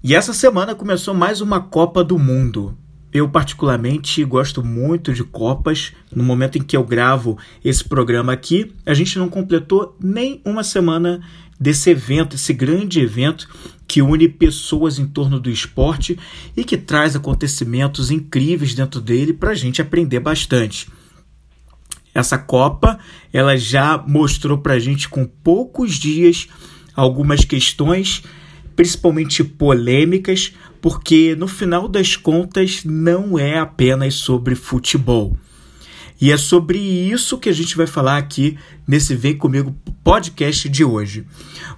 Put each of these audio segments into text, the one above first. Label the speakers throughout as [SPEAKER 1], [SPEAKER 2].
[SPEAKER 1] E essa semana começou mais uma Copa do Mundo. Eu, particularmente, gosto muito de Copas. No momento em que eu gravo esse programa aqui, a gente não completou nem uma semana desse evento, esse grande evento que une pessoas em torno do esporte e que traz acontecimentos incríveis dentro dele para a gente aprender bastante. Essa Copa, ela já mostrou para a gente com poucos dias algumas questões principalmente polêmicas, porque no final das contas não é apenas sobre futebol. E é sobre isso que a gente vai falar aqui nesse Vem Comigo podcast de hoje.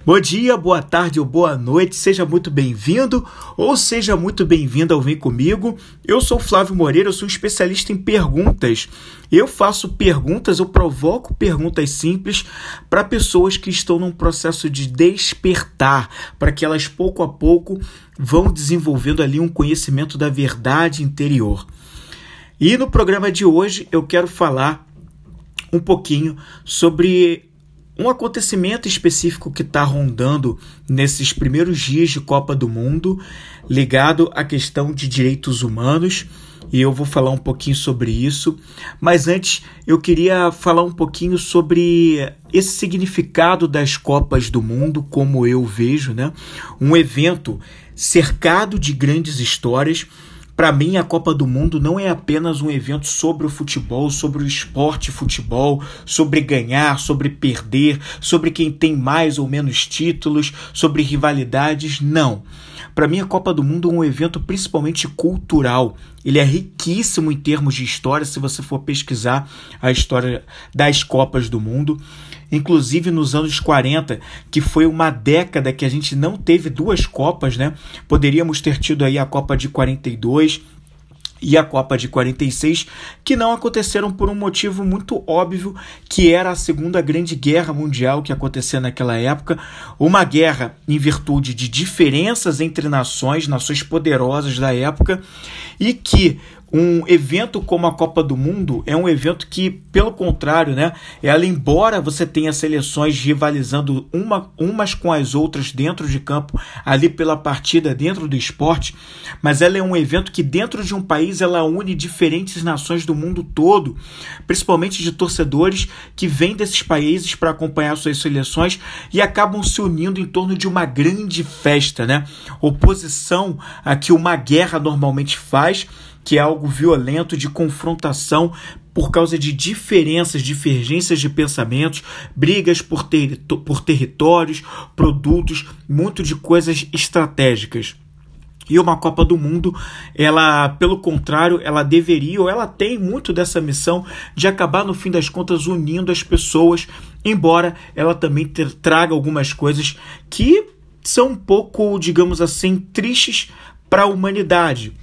[SPEAKER 1] Bom dia, boa tarde ou boa noite, seja muito bem-vindo ou seja muito bem-vinda ao Vem Comigo. Eu sou Flávio Moreira, eu sou especialista em perguntas. Eu faço perguntas, eu provoco perguntas simples para pessoas que estão num processo de despertar, para que elas pouco a pouco vão desenvolvendo ali um conhecimento da verdade interior. E no programa de hoje eu quero falar um pouquinho sobre um acontecimento específico que está rondando nesses primeiros dias de Copa do Mundo, ligado à questão de direitos humanos, e eu vou falar um pouquinho sobre isso. Mas antes, eu queria falar um pouquinho sobre esse significado das Copas do Mundo, como eu vejo, né? Um evento cercado de grandes histórias para mim, a Copa do Mundo não é apenas um evento sobre o futebol, sobre o esporte futebol, sobre ganhar, sobre perder, sobre quem tem mais ou menos títulos, sobre rivalidades. Não. Para mim, a Copa do Mundo é um evento principalmente cultural. Ele é riquíssimo em termos de história, se você for pesquisar a história das Copas do Mundo inclusive nos anos 40, que foi uma década que a gente não teve duas Copas, né? Poderíamos ter tido aí a Copa de 42 e a Copa de 46, que não aconteceram por um motivo muito óbvio, que era a Segunda Grande Guerra Mundial que acontecia naquela época, uma guerra em virtude de diferenças entre nações, nações poderosas da época, e que um evento como a Copa do Mundo é um evento que, pelo contrário, né, ela embora você tenha seleções rivalizando uma, umas com as outras dentro de campo, ali pela partida, dentro do esporte, mas ela é um evento que dentro de um país ela une diferentes nações do mundo todo, principalmente de torcedores que vêm desses países para acompanhar suas seleções e acabam se unindo em torno de uma grande festa, né? Oposição a que uma guerra normalmente faz que é algo violento de confrontação por causa de diferenças, divergências de pensamentos, brigas por, ter, por territórios, produtos, muito de coisas estratégicas. E uma Copa do Mundo, ela, pelo contrário, ela deveria ou ela tem muito dessa missão de acabar no fim das contas unindo as pessoas, embora ela também ter, traga algumas coisas que são um pouco, digamos assim, tristes para a humanidade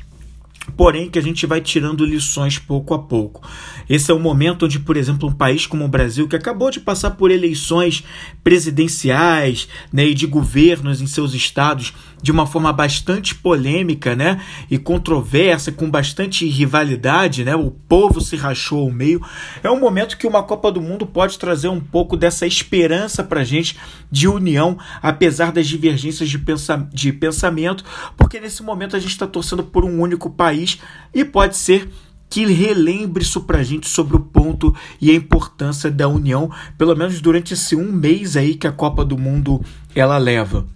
[SPEAKER 1] porém que a gente vai tirando lições pouco a pouco. Esse é o momento onde, por exemplo, um país como o Brasil, que acabou de passar por eleições presidenciais né, e de governos em seus estados de uma forma bastante polêmica né, e controversa, com bastante rivalidade, né, o povo se rachou ao meio, é um momento que uma Copa do Mundo pode trazer um pouco dessa esperança para a gente de união, apesar das divergências de, pensa de pensamento, porque nesse momento a gente está torcendo por um único país e pode ser que relembre isso para a gente sobre o ponto e a importância da união, pelo menos durante esse um mês aí que a Copa do Mundo ela leva.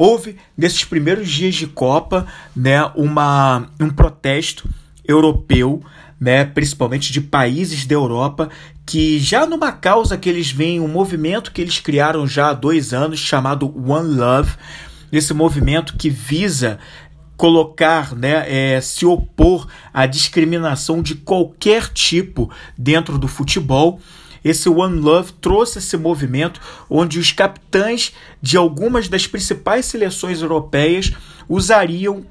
[SPEAKER 1] Houve nesses primeiros dias de Copa, né, uma, um protesto europeu, né, principalmente de países da Europa, que já numa causa que eles veem, um movimento que eles criaram já há dois anos chamado One Love, esse movimento que visa colocar, né, é, se opor à discriminação de qualquer tipo dentro do futebol. Esse One Love trouxe esse movimento onde os capitães de algumas das principais seleções europeias usariam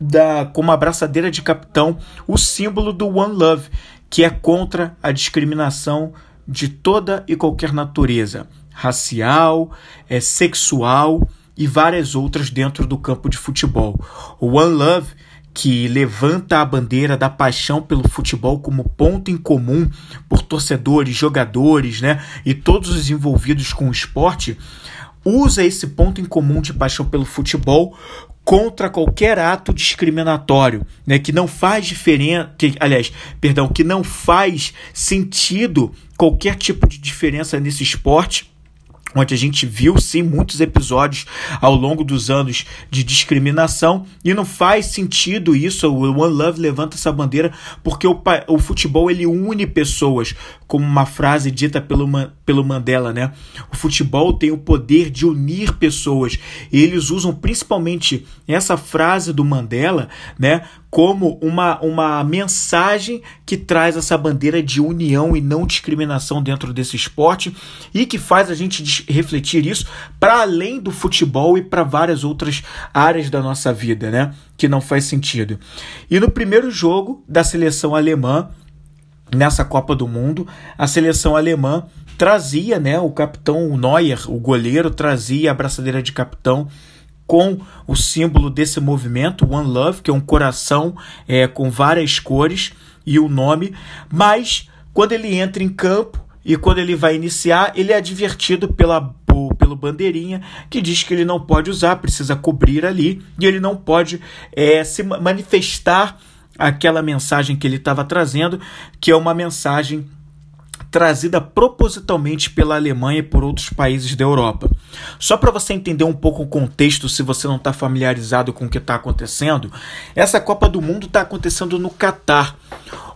[SPEAKER 1] da, como abraçadeira de capitão o símbolo do One Love, que é contra a discriminação de toda e qualquer natureza, racial, é, sexual e várias outras dentro do campo de futebol. O One Love, que levanta a bandeira da paixão pelo futebol como ponto em comum por torcedores, jogadores né, e todos os envolvidos com o esporte, usa esse ponto em comum de paixão pelo futebol contra qualquer ato discriminatório, né, que não faz diferença, aliás, perdão, que não faz sentido qualquer tipo de diferença nesse esporte onde a gente viu sim muitos episódios ao longo dos anos de discriminação e não faz sentido isso. O One Love levanta essa bandeira porque o, o futebol ele une pessoas, como uma frase dita pelo, pelo Mandela, né? O futebol tem o poder de unir pessoas. E eles usam principalmente essa frase do Mandela, né, como uma, uma mensagem que traz essa bandeira de união e não discriminação dentro desse esporte e que faz a gente refletir isso para além do futebol e para várias outras áreas da nossa vida, né? Que não faz sentido. E no primeiro jogo da seleção alemã, nessa Copa do Mundo, a seleção alemã trazia, né, o capitão Neuer, o goleiro, trazia a braçadeira de capitão com o símbolo desse movimento, One Love, que é um coração é, com várias cores e o nome, mas quando ele entra em campo e quando ele vai iniciar, ele é advertido pela pelo bandeirinha que diz que ele não pode usar, precisa cobrir ali e ele não pode é, se manifestar aquela mensagem que ele estava trazendo, que é uma mensagem trazida propositalmente pela Alemanha e por outros países da Europa. Só para você entender um pouco o contexto, se você não está familiarizado com o que está acontecendo, essa Copa do Mundo está acontecendo no Catar,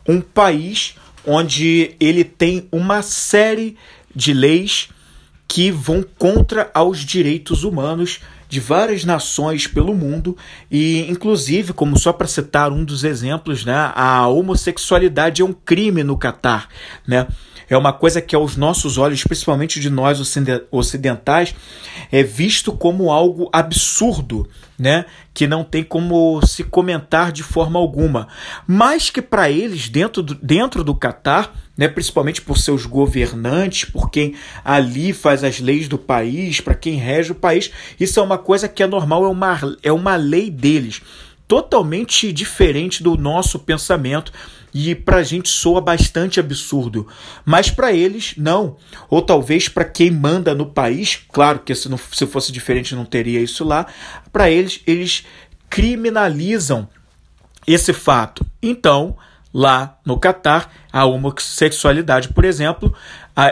[SPEAKER 1] um país onde ele tem uma série de leis que vão contra aos direitos humanos de várias nações pelo mundo e inclusive como só para citar um dos exemplos né a homossexualidade é um crime no Catar né é uma coisa que aos nossos olhos, principalmente de nós ocidentais, é visto como algo absurdo, né? Que não tem como se comentar de forma alguma, mas que para eles dentro do, dentro do Catar, né, principalmente por seus governantes, por quem ali faz as leis do país, para quem rege o país, isso é uma coisa que é normal, é uma, é uma lei deles totalmente diferente do nosso pensamento e para a gente soa bastante absurdo, mas para eles não. Ou talvez para quem manda no país, claro que se, não, se fosse diferente não teria isso lá. Para eles, eles criminalizam esse fato. Então, lá no Catar, a homossexualidade, por exemplo,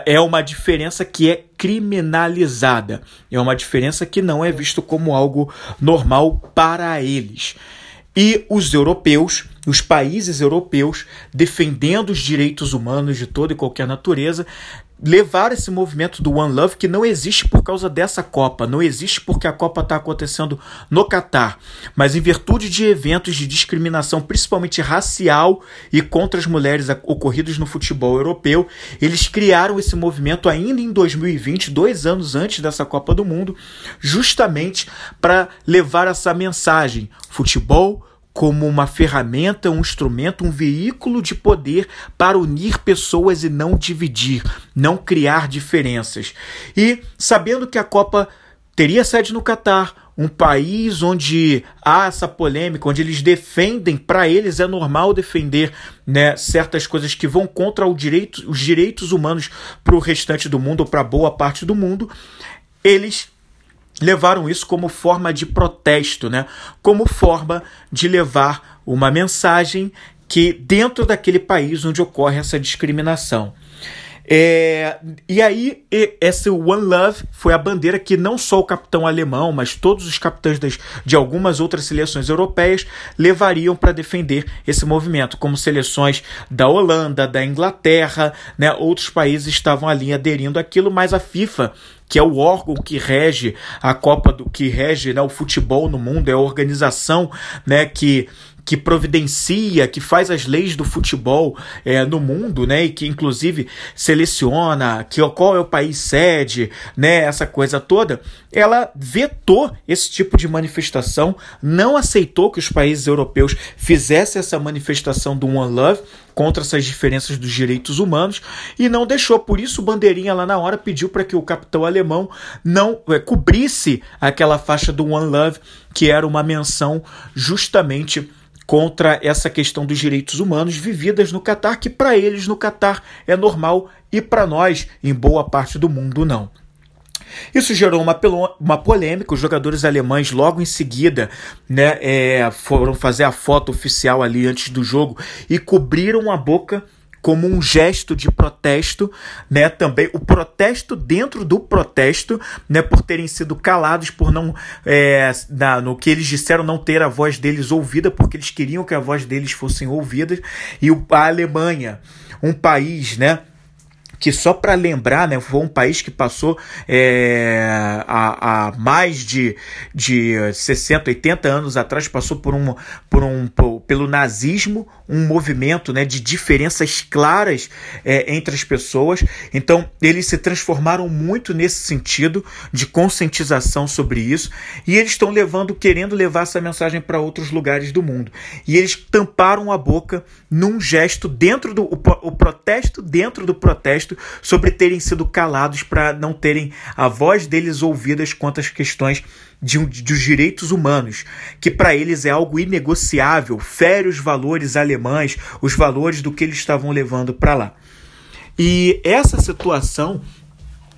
[SPEAKER 1] é uma diferença que é criminalizada. É uma diferença que não é visto como algo normal para eles. E os europeus, os países europeus, defendendo os direitos humanos de toda e qualquer natureza, levar esse movimento do One Love que não existe por causa dessa Copa, não existe porque a Copa está acontecendo no Catar, mas em virtude de eventos de discriminação, principalmente racial e contra as mulheres ocorridos no futebol europeu, eles criaram esse movimento ainda em 2020, dois anos antes dessa Copa do Mundo, justamente para levar essa mensagem: futebol como uma ferramenta, um instrumento, um veículo de poder para unir pessoas e não dividir, não criar diferenças. E sabendo que a Copa teria sede no Catar, um país onde há essa polêmica, onde eles defendem, para eles é normal defender né, certas coisas que vão contra direito, os direitos humanos para o restante do mundo, ou para boa parte do mundo, eles levaram isso como forma de protesto, né? como forma de levar uma mensagem que dentro daquele país onde ocorre essa discriminação. É, e aí, esse One Love foi a bandeira que não só o capitão alemão, mas todos os capitães das, de algumas outras seleções europeias levariam para defender esse movimento, como seleções da Holanda, da Inglaterra, né, outros países estavam ali aderindo àquilo, mas a FIFA que é o órgão que rege a Copa do que rege né, o futebol no mundo, é a organização né, que que providencia, que faz as leis do futebol é, no mundo, né, e que inclusive seleciona que qual é o país sede, né, essa coisa toda, ela vetou esse tipo de manifestação, não aceitou que os países europeus fizessem essa manifestação do One Love contra essas diferenças dos direitos humanos e não deixou. Por isso, Bandeirinha lá na hora pediu para que o capitão alemão não é, cobrisse aquela faixa do One Love, que era uma menção justamente contra essa questão dos direitos humanos vividas no Catar, que para eles no Catar é normal e para nós, em boa parte do mundo, não. Isso gerou uma, uma polêmica. Os jogadores alemães, logo em seguida, né, é, foram fazer a foto oficial ali antes do jogo e cobriram a boca como um gesto de protesto, né? Também o protesto dentro do protesto, né? Por terem sido calados, por não é, na, no que eles disseram não ter a voz deles ouvida, porque eles queriam que a voz deles fossem ouvidas. E o, a Alemanha, um país, né? Que só para lembrar, né, foi um país que passou é, há, mais de, de 60, 80 anos atrás, passou por um, por um por, pelo nazismo, um movimento né, de diferenças claras é, entre as pessoas. Então, eles se transformaram muito nesse sentido de conscientização sobre isso, e eles estão levando, querendo levar essa mensagem para outros lugares do mundo. E eles tamparam a boca num gesto dentro do o, o protesto dentro do protesto sobre terem sido calados para não terem a voz deles ouvidas quanto às questões de, dos direitos humanos, que para eles é algo inegociável, fere os valores alemães, os valores do que eles estavam levando para lá. E essa situação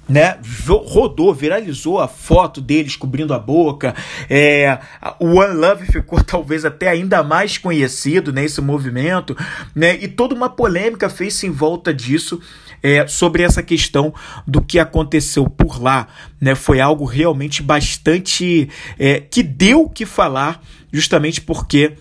[SPEAKER 1] né, rodou, viralizou a foto deles cobrindo a boca. É, o One Love ficou talvez até ainda mais conhecido nesse né, movimento, né, e toda uma polêmica fez-se em volta disso é, sobre essa questão do que aconteceu por lá. Né, foi algo realmente bastante é, que deu o que falar, justamente porque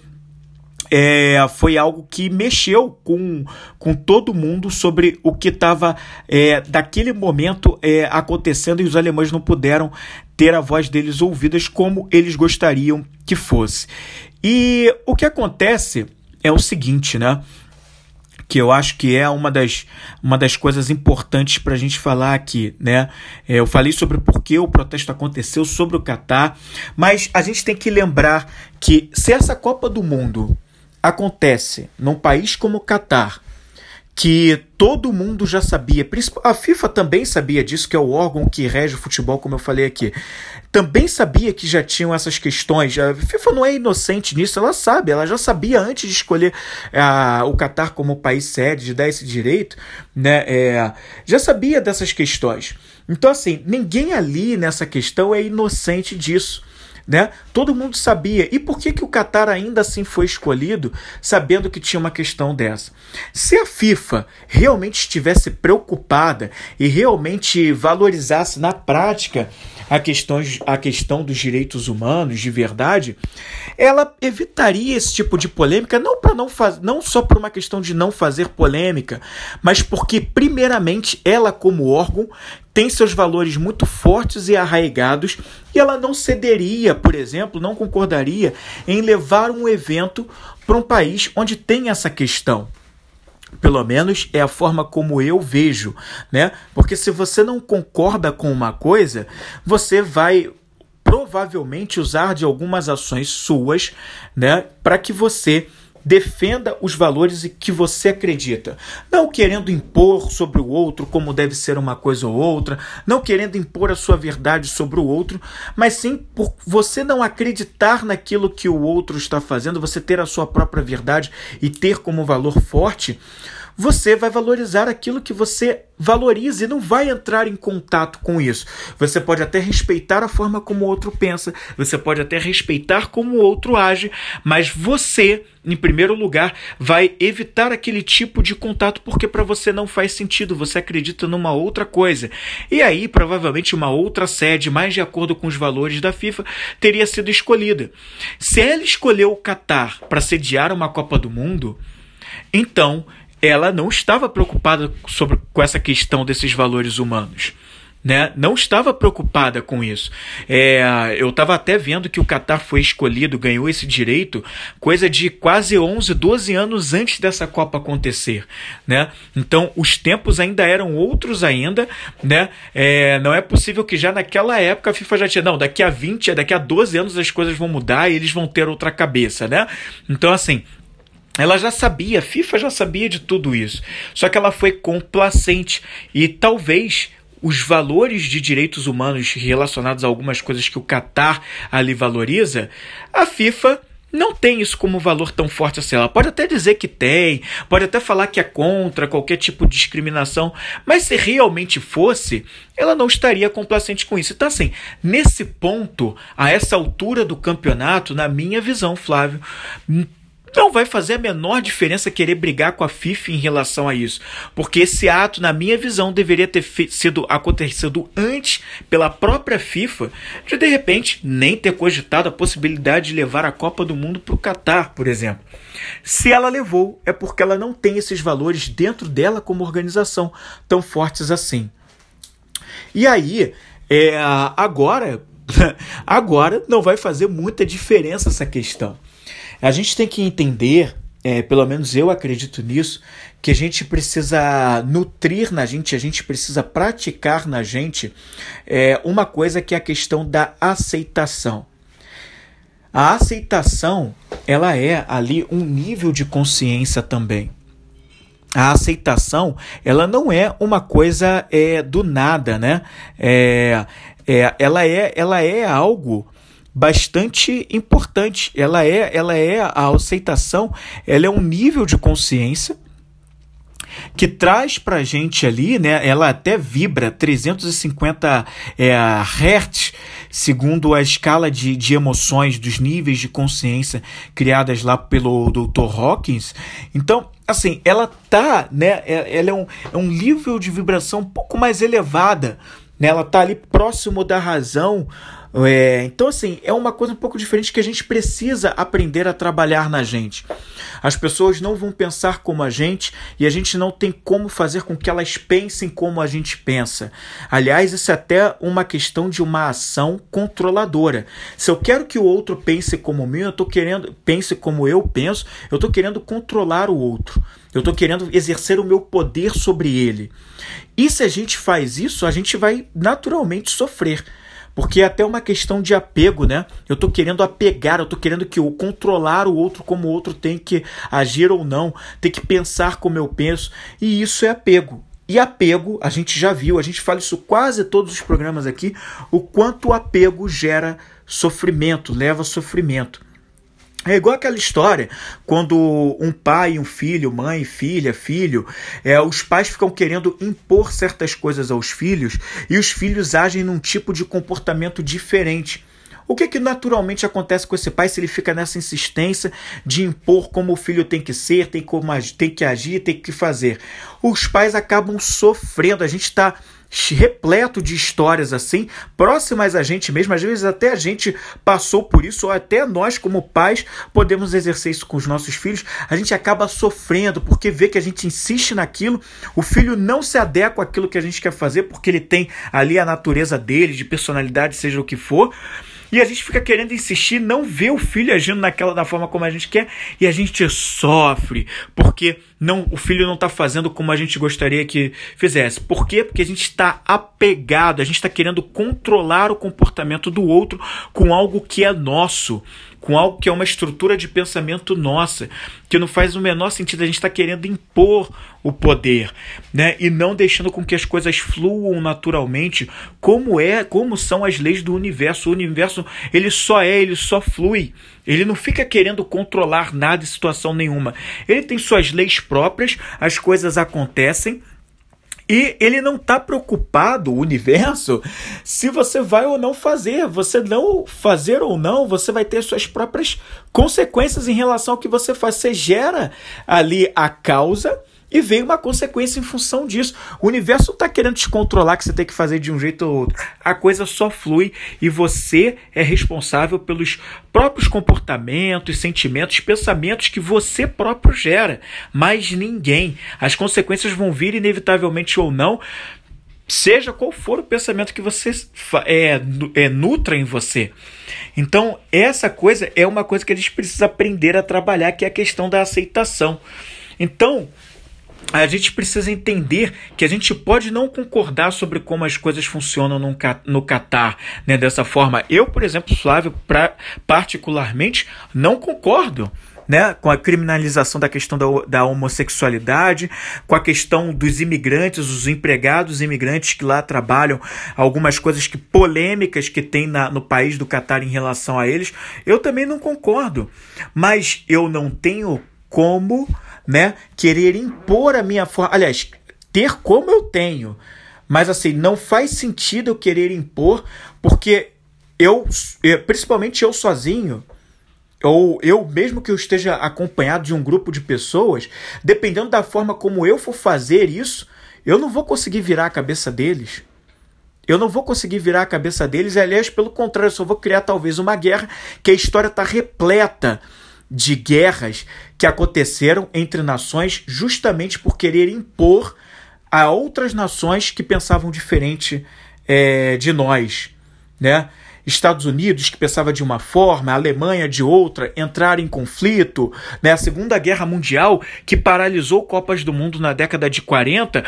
[SPEAKER 1] é, foi algo que mexeu com, com todo mundo sobre o que estava é, daquele momento é, acontecendo e os alemães não puderam ter a voz deles ouvidas como eles gostariam que fosse. E o que acontece é o seguinte, né? que eu acho que é uma das, uma das coisas importantes para a gente falar aqui, né? É, eu falei sobre por que o protesto aconteceu, sobre o Catar, mas a gente tem que lembrar que se essa Copa do Mundo acontece num país como o Catar, que todo mundo já sabia, a FIFA também sabia disso, que é o órgão que rege o futebol, como eu falei aqui. Também sabia que já tinham essas questões. A FIFA não é inocente nisso, ela sabe, ela já sabia antes de escolher uh, o Catar como país sede, de dar esse direito, né? É, já sabia dessas questões. Então, assim, ninguém ali nessa questão é inocente disso né? Todo mundo sabia. E por que, que o Qatar ainda assim foi escolhido, sabendo que tinha uma questão dessa? Se a FIFA realmente estivesse preocupada e realmente valorizasse na prática a questão, a questão dos direitos humanos de verdade, ela evitaria esse tipo de polêmica, não não fazer, não só por uma questão de não fazer polêmica, mas porque primeiramente ela como órgão tem seus valores muito fortes e arraigados e ela não cederia, por exemplo, não concordaria em levar um evento para um país onde tem essa questão. Pelo menos é a forma como eu vejo, né? Porque se você não concorda com uma coisa, você vai provavelmente usar de algumas ações suas, né, para que você defenda os valores que você acredita, não querendo impor sobre o outro como deve ser uma coisa ou outra, não querendo impor a sua verdade sobre o outro, mas sim por você não acreditar naquilo que o outro está fazendo, você ter a sua própria verdade e ter como valor forte você vai valorizar aquilo que você valoriza e não vai entrar em contato com isso. Você pode até respeitar a forma como o outro pensa, você pode até respeitar como o outro age, mas você, em primeiro lugar, vai evitar aquele tipo de contato porque para você não faz sentido, você acredita numa outra coisa. E aí, provavelmente, uma outra sede, mais de acordo com os valores da FIFA, teria sido escolhida. Se ela escolheu o Catar para sediar uma Copa do Mundo, então ela não estava preocupada sobre, com essa questão desses valores humanos. Né? Não estava preocupada com isso. É, eu estava até vendo que o Qatar foi escolhido, ganhou esse direito, coisa de quase 11, 12 anos antes dessa Copa acontecer. Né? Então, os tempos ainda eram outros ainda. Né? É, não é possível que já naquela época a FIFA já tinha, não, daqui a 20, daqui a 12 anos as coisas vão mudar e eles vão ter outra cabeça. Né? Então, assim, ela já sabia, a FIFA já sabia de tudo isso. Só que ela foi complacente e talvez os valores de direitos humanos relacionados a algumas coisas que o Catar ali valoriza, a FIFA não tem isso como valor tão forte assim. Ela pode até dizer que tem, pode até falar que é contra qualquer tipo de discriminação, mas se realmente fosse, ela não estaria complacente com isso. Então, assim, nesse ponto, a essa altura do campeonato, na minha visão, Flávio, não vai fazer a menor diferença querer brigar com a FIFA em relação a isso, porque esse ato, na minha visão, deveria ter sido acontecido antes pela própria FIFA, de de repente nem ter cogitado a possibilidade de levar a Copa do Mundo para o Catar, por exemplo. Se ela levou, é porque ela não tem esses valores dentro dela como organização tão fortes assim. E aí, é, agora, agora não vai fazer muita diferença essa questão. A gente tem que entender, é, pelo menos eu acredito nisso, que a gente precisa nutrir na gente, a gente precisa praticar na gente é, uma coisa que é a questão da aceitação. A aceitação, ela é ali um nível de consciência também. A aceitação, ela não é uma coisa é, do nada, né? É, é, ela, é, ela é algo bastante importante. Ela é, ela é a aceitação, ela é um nível de consciência que traz para gente ali, né? Ela até vibra 350 é, Hz, segundo a escala de, de emoções dos níveis de consciência criadas lá pelo Dr. Hawkins. Então, assim, ela tá, né? É, ela é um, é um nível de vibração um pouco mais elevada. Né? Ela tá ali próximo da razão é, então, assim, é uma coisa um pouco diferente que a gente precisa aprender a trabalhar na gente. As pessoas não vão pensar como a gente e a gente não tem como fazer com que elas pensem como a gente pensa. Aliás, isso é até uma questão de uma ação controladora. Se eu quero que o outro pense como mim, eu tô querendo pense como eu penso, eu estou querendo controlar o outro. Eu estou querendo exercer o meu poder sobre ele. E se a gente faz isso, a gente vai naturalmente sofrer. Porque é até uma questão de apego, né? Eu tô querendo apegar, eu tô querendo que eu controlar o outro como o outro tem que agir ou não, tem que pensar como eu penso, e isso é apego. E apego, a gente já viu, a gente fala isso quase todos os programas aqui, o quanto o apego gera sofrimento, leva sofrimento. É igual aquela história quando um pai, um filho, mãe, filha, filho, é, os pais ficam querendo impor certas coisas aos filhos e os filhos agem num tipo de comportamento diferente. O que, que naturalmente acontece com esse pai se ele fica nessa insistência de impor como o filho tem que ser, tem, como, tem que agir, tem que fazer? Os pais acabam sofrendo. A gente está repleto de histórias assim, próximas a gente mesmo, às vezes até a gente passou por isso, ou até nós, como pais, podemos exercer isso com os nossos filhos. A gente acaba sofrendo porque vê que a gente insiste naquilo, o filho não se adequa àquilo que a gente quer fazer, porque ele tem ali a natureza dele, de personalidade, seja o que for. E a gente fica querendo insistir, não vê o filho agindo naquela da forma como a gente quer, e a gente sofre, porque não o filho não está fazendo como a gente gostaria que fizesse. Por quê? Porque a gente está apegado, a gente está querendo controlar o comportamento do outro com algo que é nosso com algo que é uma estrutura de pensamento nossa, que não faz o menor sentido. A gente está querendo impor o poder, né? E não deixando com que as coisas fluam naturalmente, como é, como são as leis do universo. O universo ele só é, ele só flui. Ele não fica querendo controlar nada situação nenhuma. Ele tem suas leis próprias, as coisas acontecem e ele não está preocupado, o universo, se você vai ou não fazer. Você não fazer ou não, você vai ter suas próprias consequências em relação ao que você faz. Você gera ali a causa e veio uma consequência em função disso. O universo está querendo te controlar que você tem que fazer de um jeito ou outro. A coisa só flui e você é responsável pelos próprios comportamentos, sentimentos, pensamentos que você próprio gera. Mas ninguém. As consequências vão vir inevitavelmente ou não seja qual for o pensamento que você é, é, nutra em você. Então, essa coisa é uma coisa que a gente precisa aprender a trabalhar, que é a questão da aceitação. Então, a gente precisa entender que a gente pode não concordar sobre como as coisas funcionam no, no Catar, né, dessa forma. Eu, por exemplo, Flávio, pra, particularmente, não concordo né, com a criminalização da questão da, da homossexualidade, com a questão dos imigrantes, os empregados imigrantes que lá trabalham, algumas coisas que polêmicas que tem na, no país do Catar em relação a eles, eu também não concordo. Mas eu não tenho como, né, querer impor a minha forma. Aliás, ter como eu tenho. Mas assim, não faz sentido eu querer impor, porque eu, principalmente eu sozinho, ou eu, mesmo que eu esteja acompanhado de um grupo de pessoas, dependendo da forma como eu for fazer isso, eu não vou conseguir virar a cabeça deles. Eu não vou conseguir virar a cabeça deles, aliás, pelo contrário, eu só vou criar talvez uma guerra que a história está repleta de guerras que aconteceram entre nações justamente por querer impor a outras nações que pensavam diferente é, de nós, né? Estados Unidos, que pensava de uma forma, a Alemanha de outra, entrar em conflito, né? a Segunda Guerra Mundial, que paralisou Copas do Mundo na década de 40,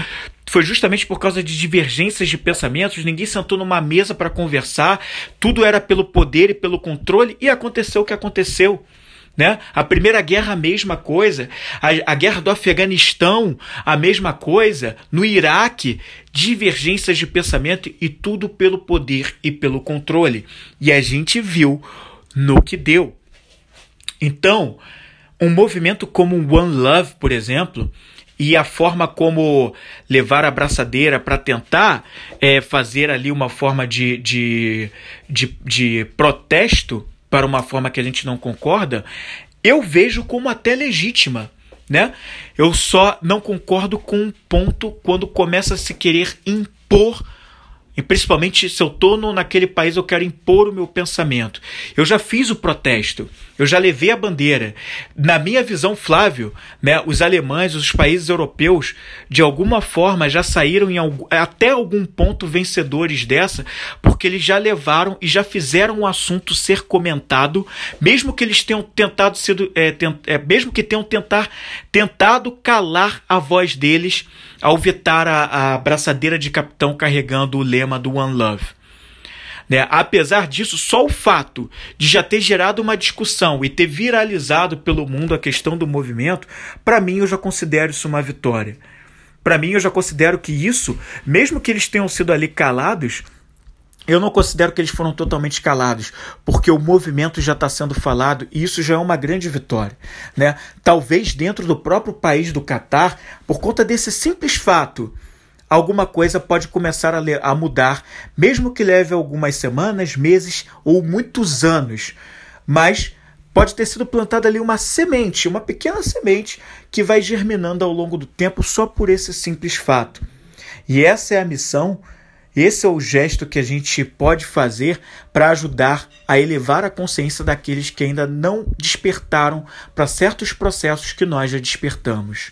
[SPEAKER 1] foi justamente por causa de divergências de pensamentos, ninguém sentou numa mesa para conversar, tudo era pelo poder e pelo controle, e aconteceu o que aconteceu. Né? A Primeira Guerra, a mesma coisa. A, a, Guerra do Afeganistão, a mesma coisa. No Iraque, divergências de pensamento e tudo pelo poder e pelo controle. E a gente viu no que deu. Então, um movimento como One Love, por exemplo, e a forma como levar a braçadeira para tentar é, fazer ali uma forma de, de, de, de protesto para uma forma que a gente não concorda, eu vejo como até legítima. Né? Eu só não concordo com um ponto quando começa a se querer impor e principalmente se eu estou naquele país, eu quero impor o meu pensamento. Eu já fiz o protesto, eu já levei a bandeira. Na minha visão, Flávio, né, os alemães, os países europeus, de alguma forma já saíram em algum, até algum ponto vencedores dessa, porque eles já levaram e já fizeram o assunto ser comentado, mesmo que eles tenham tentado sido, é, tent, é, mesmo que tenham tentar, tentado calar a voz deles ao vetar a, a braçadeira de capitão carregando o lema do One Love. Né? Apesar disso, só o fato de já ter gerado uma discussão e ter viralizado pelo mundo a questão do movimento, para mim eu já considero isso uma vitória. Para mim eu já considero que isso, mesmo que eles tenham sido ali calados, eu não considero que eles foram totalmente calados, porque o movimento já está sendo falado e isso já é uma grande vitória. Né? Talvez dentro do próprio país do Catar, por conta desse simples fato, alguma coisa pode começar a, a mudar, mesmo que leve algumas semanas, meses ou muitos anos. Mas pode ter sido plantada ali uma semente, uma pequena semente que vai germinando ao longo do tempo só por esse simples fato. E essa é a missão esse é o gesto que a gente pode fazer para ajudar a elevar a consciência daqueles que ainda não despertaram para certos processos que nós já despertamos.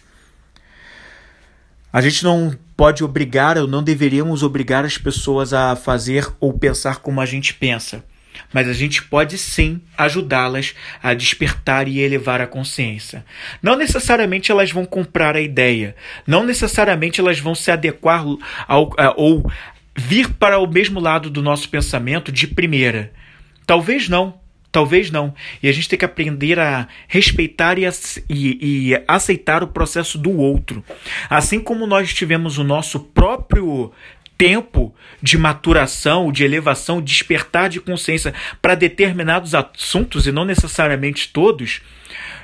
[SPEAKER 1] A gente não pode obrigar, ou não deveríamos obrigar as pessoas a fazer ou pensar como a gente pensa, mas a gente pode sim ajudá-las a despertar e elevar a consciência. Não necessariamente elas vão comprar a ideia, não necessariamente elas vão se adequar ao, ou vir para o mesmo lado do nosso pensamento de primeira. Talvez não, talvez não. E a gente tem que aprender a respeitar e, e, e aceitar o processo do outro. Assim como nós tivemos o nosso próprio tempo de maturação, de elevação, despertar de consciência para determinados assuntos e não necessariamente todos,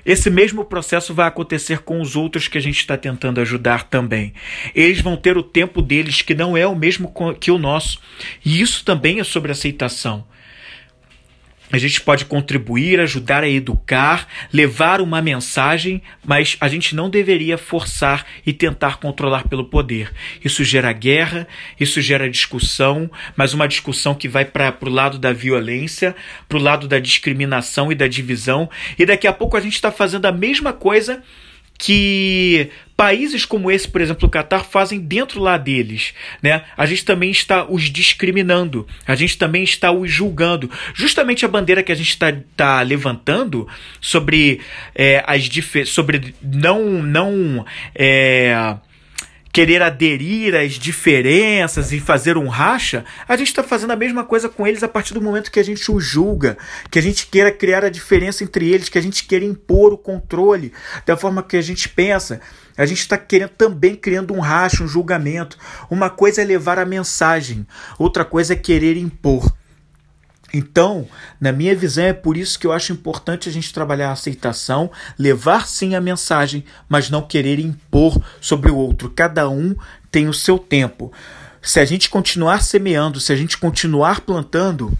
[SPEAKER 1] esse mesmo processo vai acontecer com os outros que a gente está tentando ajudar também. Eles vão ter o tempo deles que não é o mesmo que o nosso. E isso também é sobre aceitação. A gente pode contribuir, ajudar a educar, levar uma mensagem, mas a gente não deveria forçar e tentar controlar pelo poder. Isso gera guerra, isso gera discussão, mas uma discussão que vai para o lado da violência, para o lado da discriminação e da divisão. E daqui a pouco a gente está fazendo a mesma coisa que países como esse, por exemplo, o Catar, fazem dentro lá deles. Né? A gente também está os discriminando, a gente também está os julgando. Justamente a bandeira que a gente está tá levantando sobre é, as sobre não não é, querer aderir às diferenças e fazer um racha, a gente está fazendo a mesma coisa com eles a partir do momento que a gente os julga, que a gente queira criar a diferença entre eles, que a gente queira impor o controle da forma que a gente pensa. A gente está querendo também criando um racha, um julgamento. Uma coisa é levar a mensagem, outra coisa é querer impor. Então, na minha visão, é por isso que eu acho importante a gente trabalhar a aceitação, levar sim a mensagem, mas não querer impor sobre o outro. Cada um tem o seu tempo. Se a gente continuar semeando, se a gente continuar plantando,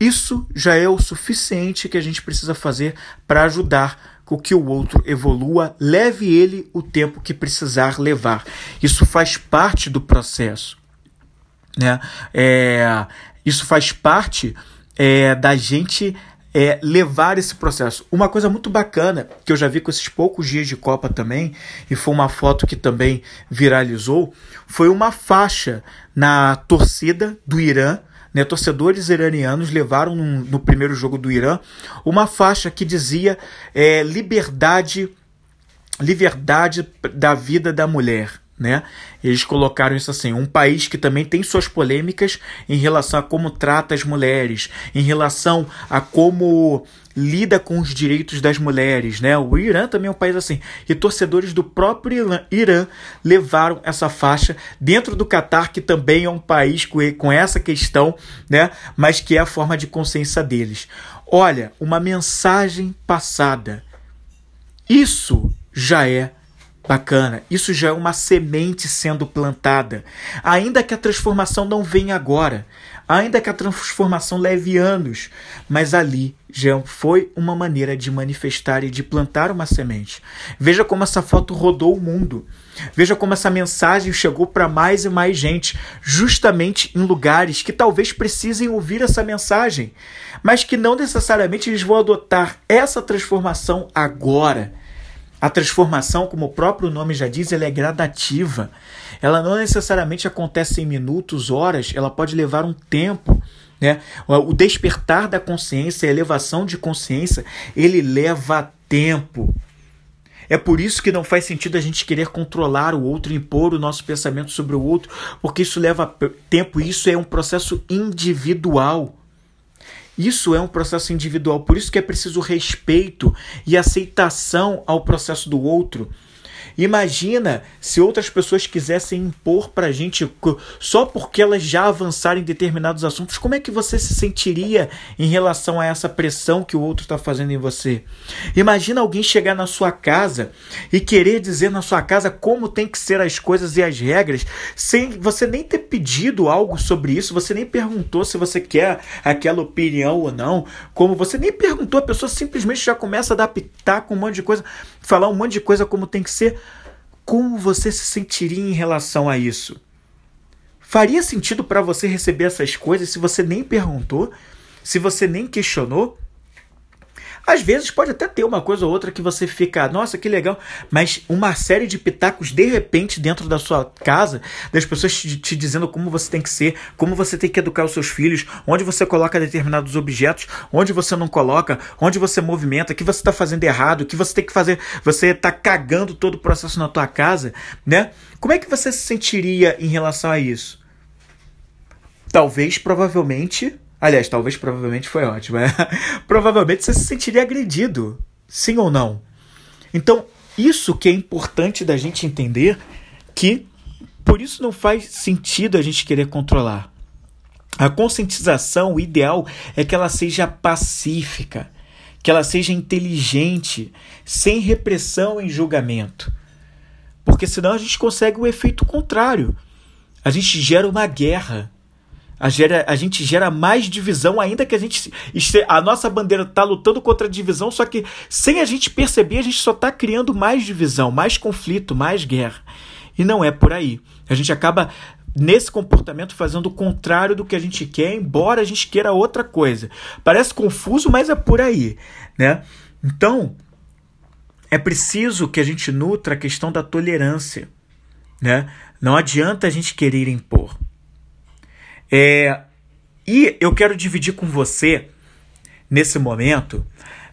[SPEAKER 1] isso já é o suficiente que a gente precisa fazer para ajudar com que o outro evolua, leve ele o tempo que precisar levar. Isso faz parte do processo. Né? É, isso faz parte é, da gente é, levar esse processo. Uma coisa muito bacana que eu já vi com esses poucos dias de Copa também, e foi uma foto que também viralizou, foi uma faixa na torcida do Irã. Né, torcedores iranianos levaram no, no primeiro jogo do Irã uma faixa que dizia é, liberdade, liberdade da vida da mulher né? Eles colocaram isso assim: um país que também tem suas polêmicas em relação a como trata as mulheres, em relação a como lida com os direitos das mulheres, né? O Irã também é um país assim. E torcedores do próprio Irã levaram essa faixa dentro do Catar, que também é um país com essa questão, né? Mas que é a forma de consciência deles. Olha, uma mensagem passada. Isso já é Bacana, isso já é uma semente sendo plantada. Ainda que a transformação não venha agora, ainda que a transformação leve anos, mas ali já foi uma maneira de manifestar e de plantar uma semente. Veja como essa foto rodou o mundo. Veja como essa mensagem chegou para mais e mais gente, justamente em lugares que talvez precisem ouvir essa mensagem, mas que não necessariamente eles vão adotar essa transformação agora. A transformação, como o próprio nome já diz, ela é gradativa. Ela não necessariamente acontece em minutos, horas, ela pode levar um tempo. Né? O despertar da consciência, a elevação de consciência, ele leva tempo. É por isso que não faz sentido a gente querer controlar o outro, impor o nosso pensamento sobre o outro, porque isso leva tempo isso é um processo individual. Isso é um processo individual, por isso que é preciso respeito e aceitação ao processo do outro. Imagina se outras pessoas quisessem impor para gente só porque elas já avançaram em determinados assuntos, como é que você se sentiria em relação a essa pressão que o outro está fazendo em você? Imagina alguém chegar na sua casa e querer dizer na sua casa como tem que ser as coisas e as regras, sem você nem ter pedido algo sobre isso, você nem perguntou se você quer aquela opinião ou não, como você nem perguntou, a pessoa simplesmente já começa a adaptar com um monte de coisa, falar um monte de coisa como tem que ser como você se sentiria em relação a isso? Faria sentido para você receber essas coisas se você nem perguntou, se você nem questionou? Às vezes pode até ter uma coisa ou outra que você fica, nossa, que legal, mas uma série de pitacos de repente dentro da sua casa, das pessoas te, te, dizendo como você tem que ser, como você tem que educar os seus filhos, onde você coloca determinados objetos, onde você não coloca, onde você movimenta, o que você está fazendo errado, o que você tem que fazer, você está cagando todo o processo na tua casa, né? Como é que você se sentiria em relação a isso? Talvez, provavelmente, Aliás, talvez provavelmente foi ótimo. Né? provavelmente você se sentiria agredido, sim ou não? Então, isso que é importante da gente entender que por isso não faz sentido a gente querer controlar. A conscientização, o ideal é que ela seja pacífica, que ela seja inteligente, sem repressão em julgamento. Porque senão a gente consegue o efeito contrário. A gente gera uma guerra a, gera, a gente gera mais divisão, ainda que a gente. A nossa bandeira está lutando contra a divisão, só que sem a gente perceber, a gente só está criando mais divisão, mais conflito, mais guerra. E não é por aí. A gente acaba nesse comportamento fazendo o contrário do que a gente quer, embora a gente queira outra coisa. Parece confuso, mas é por aí, né? Então, é preciso que a gente nutra a questão da tolerância, né? Não adianta a gente querer impor. É, e eu quero dividir com você, nesse momento,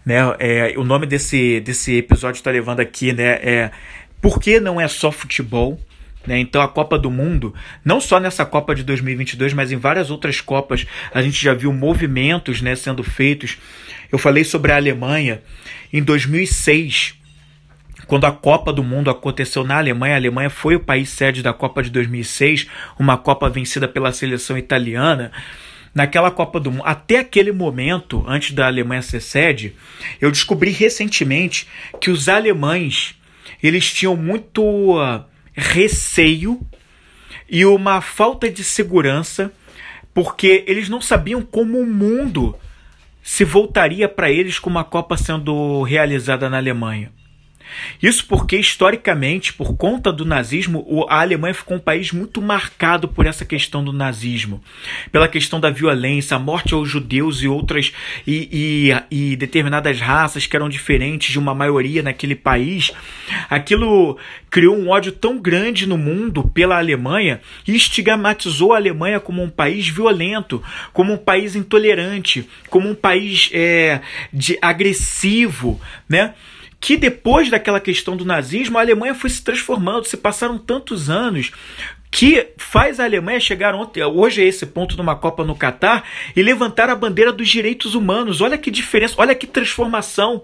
[SPEAKER 1] né, é, o nome desse, desse episódio está levando aqui, né, é Por que não é só futebol? Né? Então a Copa do Mundo, não só nessa Copa de 2022, mas em várias outras Copas, a gente já viu movimentos né, sendo feitos. Eu falei sobre a Alemanha em 2006, quando a Copa do Mundo aconteceu na Alemanha. A Alemanha foi o país sede da Copa de 2006, uma Copa vencida pela seleção italiana. Naquela Copa do Mundo, até aquele momento, antes da Alemanha ser sede, eu descobri recentemente que os alemães eles tinham muito uh, receio e uma falta de segurança, porque eles não sabiam como o mundo se voltaria para eles com uma Copa sendo realizada na Alemanha. Isso porque, historicamente, por conta do nazismo, a Alemanha ficou um país muito marcado por essa questão do nazismo, pela questão da violência, a morte aos judeus e outras e, e, e determinadas raças que eram diferentes de uma maioria naquele país. Aquilo criou um ódio tão grande no mundo pela Alemanha e estigmatizou a Alemanha como um país violento, como um país intolerante, como um país é, de agressivo, né? Que depois daquela questão do nazismo, a Alemanha foi se transformando, se passaram tantos anos que faz a Alemanha chegar ontem, hoje a esse ponto numa Copa no Catar e levantar a bandeira dos direitos humanos. Olha que diferença, olha que transformação.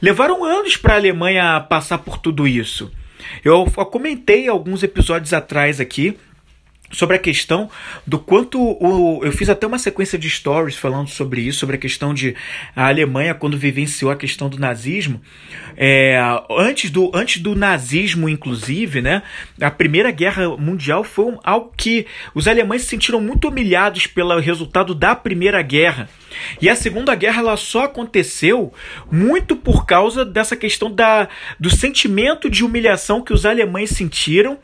[SPEAKER 1] Levaram anos para a Alemanha passar por tudo isso. Eu comentei alguns episódios atrás aqui sobre a questão do quanto o, eu fiz até uma sequência de stories falando sobre isso, sobre a questão de a Alemanha quando vivenciou a questão do nazismo, é, antes do antes do nazismo inclusive, né, a primeira guerra mundial foi um, algo que os alemães se sentiram muito humilhados pelo resultado da primeira guerra. E a Segunda Guerra ela só aconteceu muito por causa dessa questão da, do sentimento de humilhação que os alemães sentiram.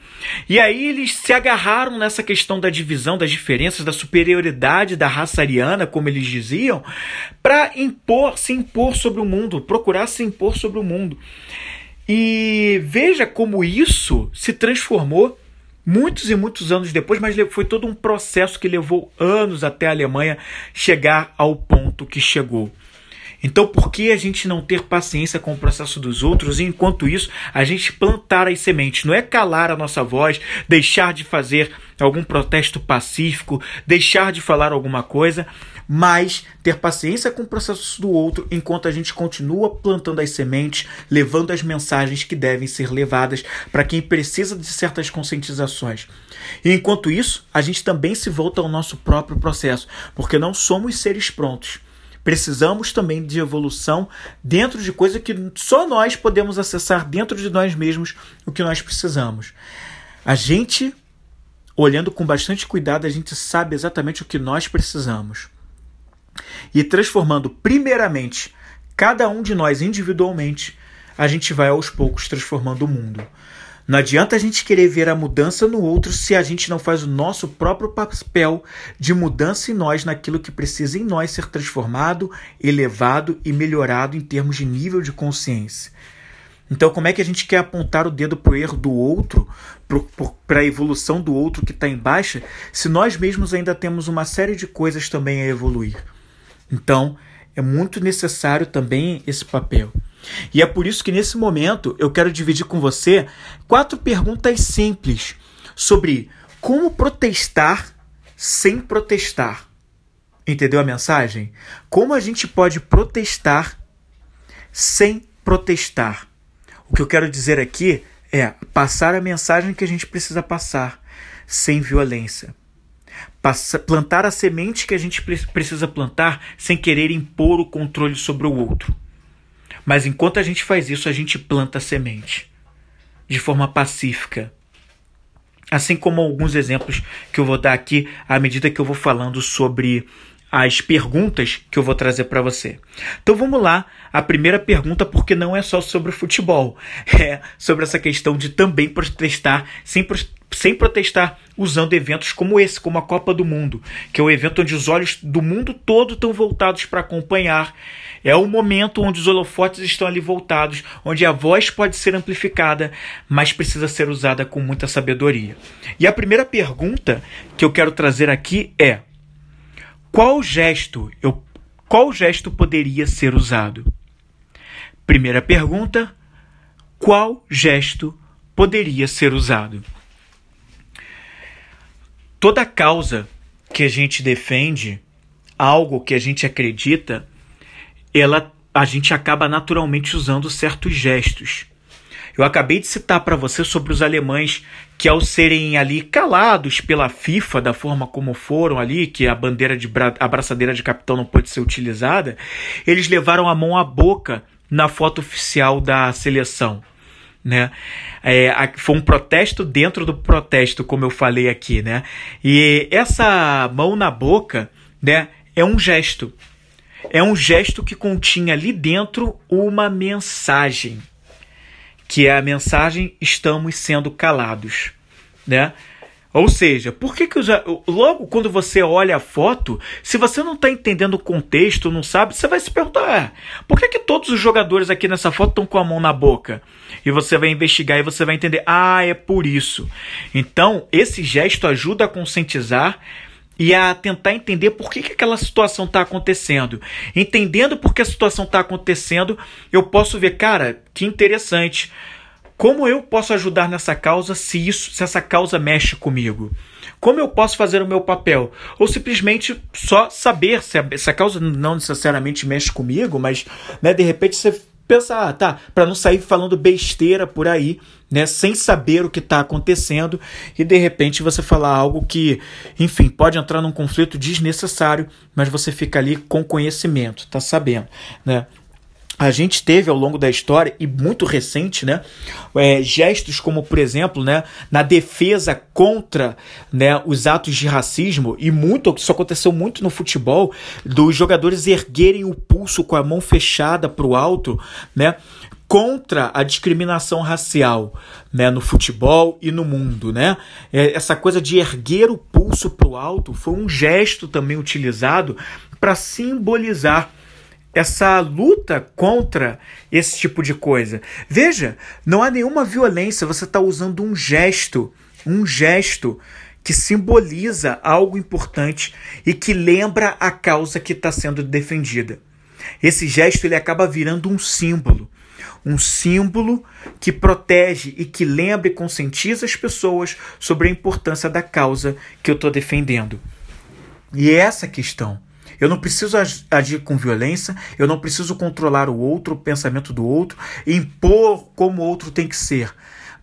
[SPEAKER 1] E aí eles se agarraram nessa questão da divisão, das diferenças, da superioridade da raça ariana, como eles diziam, para impor, se impor sobre o mundo, procurar se impor sobre o mundo. E veja como isso se transformou muitos e muitos anos depois, mas foi todo um processo que levou anos até a Alemanha chegar ao ponto que chegou. Então, por que a gente não ter paciência com o processo dos outros e, enquanto isso, a gente plantar as sementes? Não é calar a nossa voz, deixar de fazer algum protesto pacífico, deixar de falar alguma coisa, mas ter paciência com o processo do outro enquanto a gente continua plantando as sementes, levando as mensagens que devem ser levadas para quem precisa de certas conscientizações. E enquanto isso, a gente também se volta ao nosso próprio processo, porque não somos seres prontos. Precisamos também de evolução dentro de coisas que só nós podemos acessar dentro de nós mesmos o que nós precisamos. A gente, olhando com bastante cuidado, a gente sabe exatamente o que nós precisamos e transformando primeiramente cada um de nós individualmente, a gente vai aos poucos transformando o mundo. Não adianta a gente querer ver a mudança no outro se a gente não faz o nosso próprio papel de mudança em nós naquilo que precisa em nós ser transformado, elevado e melhorado em termos de nível de consciência. Então, como é que a gente quer apontar o dedo para o erro do outro, para a evolução do outro que está em baixa, se nós mesmos ainda temos uma série de coisas também a evoluir? Então, é muito necessário também esse papel. E é por isso que nesse momento eu quero dividir com você quatro perguntas simples sobre como protestar sem protestar. Entendeu a mensagem? Como a gente pode protestar sem protestar? O que eu quero dizer aqui é passar a mensagem que a gente precisa passar sem violência plantar a semente que a gente precisa plantar sem querer impor o controle sobre o outro. Mas enquanto a gente faz isso, a gente planta a semente de forma pacífica. Assim como alguns exemplos que eu vou dar aqui à medida que eu vou falando sobre as perguntas que eu vou trazer para você. Então vamos lá, a primeira pergunta, porque não é só sobre futebol, é sobre essa questão de também protestar sem sem protestar, usando eventos como esse, como a Copa do Mundo, que é o evento onde os olhos do mundo todo estão voltados para acompanhar. É o momento onde os holofotes estão ali voltados, onde a voz pode ser amplificada, mas precisa ser usada com muita sabedoria. E a primeira pergunta que eu quero trazer aqui é: qual gesto eu qual gesto poderia ser usado? Primeira pergunta: qual gesto poderia ser usado? toda causa que a gente defende, algo que a gente acredita, ela a gente acaba naturalmente usando certos gestos. Eu acabei de citar para você sobre os alemães que, ao serem ali calados pela FIFA, da forma como foram ali, que a bandeira de a braçadeira de capitão não pode ser utilizada, eles levaram a mão à boca na foto oficial da seleção. Né? É, foi um protesto dentro do protesto, como eu falei aqui, né? E essa mão na boca, né, é um gesto. É um gesto que continha ali dentro uma mensagem que é a mensagem estamos sendo calados, né? Ou seja, por que, que os, logo quando você olha a foto, se você não está entendendo o contexto, não sabe, você vai se perguntar: ah, por que, que todos os jogadores aqui nessa foto estão com a mão na boca? E você vai investigar e você vai entender: ah, é por isso. Então, esse gesto ajuda a conscientizar e a tentar entender por que, que aquela situação está acontecendo. Entendendo por que a situação está acontecendo, eu posso ver, cara, que interessante. Como eu posso ajudar nessa causa se isso, se essa causa mexe comigo? Como eu posso fazer o meu papel? Ou simplesmente só saber se a, se a causa não necessariamente mexe comigo, mas né, de repente você pensar, ah, tá, para não sair falando besteira por aí, né, sem saber o que está acontecendo e de repente você falar algo que, enfim, pode entrar num conflito desnecessário, mas você fica ali com conhecimento, tá sabendo, né? A gente teve ao longo da história e muito recente, né, é, gestos como, por exemplo, né, na defesa contra né, os atos de racismo e muito isso aconteceu muito no futebol dos jogadores erguerem o pulso com a mão fechada para o alto, né, contra a discriminação racial né, no futebol e no mundo. Né? É, essa coisa de erguer o pulso para o alto foi um gesto também utilizado para simbolizar essa luta contra esse tipo de coisa. Veja, não há nenhuma violência, você está usando um gesto, um gesto que simboliza algo importante e que lembra a causa que está sendo defendida. Esse gesto ele acaba virando um símbolo, um símbolo que protege e que lembra e conscientiza as pessoas sobre a importância da causa que eu estou defendendo. E é essa questão. Eu não preciso agir com violência, eu não preciso controlar o outro, o pensamento do outro, impor como o outro tem que ser.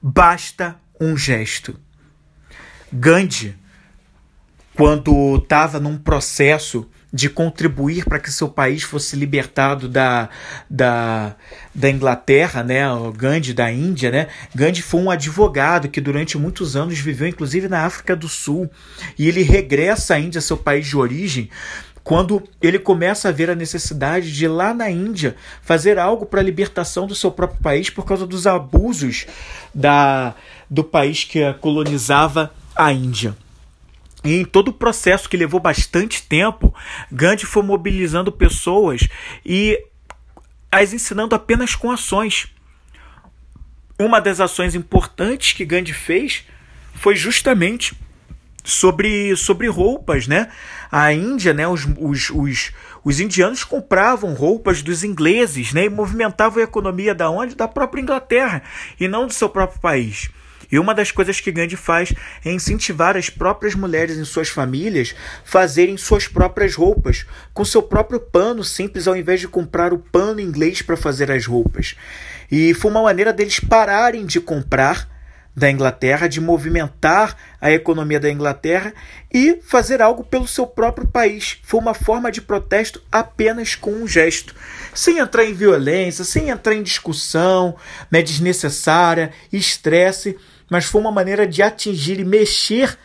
[SPEAKER 1] Basta um gesto. Gandhi, quando estava num processo de contribuir para que seu país fosse libertado da, da, da Inglaterra, né, o Gandhi da Índia, né? Gandhi foi um advogado que durante muitos anos viveu inclusive na África do Sul e ele regressa à Índia, seu país de origem, quando ele começa a ver a necessidade de lá na Índia fazer algo para a libertação do seu próprio país por causa dos abusos da, do país que colonizava a Índia. E em todo o processo que levou bastante tempo, Gandhi foi mobilizando pessoas e as ensinando apenas com ações. Uma das ações importantes que Gandhi fez foi justamente sobre, sobre roupas, né? A Índia, né? Os, os, os, os indianos compravam roupas dos ingleses, né? E movimentavam a economia da onde? Da própria Inglaterra e não do seu próprio país. E uma das coisas que Gandhi faz é incentivar as próprias mulheres em suas famílias fazerem suas próprias roupas, com seu próprio pano simples, ao invés de comprar o pano inglês para fazer as roupas. E foi uma maneira deles pararem de comprar da Inglaterra, de movimentar a economia da Inglaterra e fazer algo pelo seu próprio país. Foi uma forma de protesto apenas com um gesto, sem entrar em violência, sem entrar em discussão né, desnecessária, estresse, mas foi uma maneira de atingir e mexer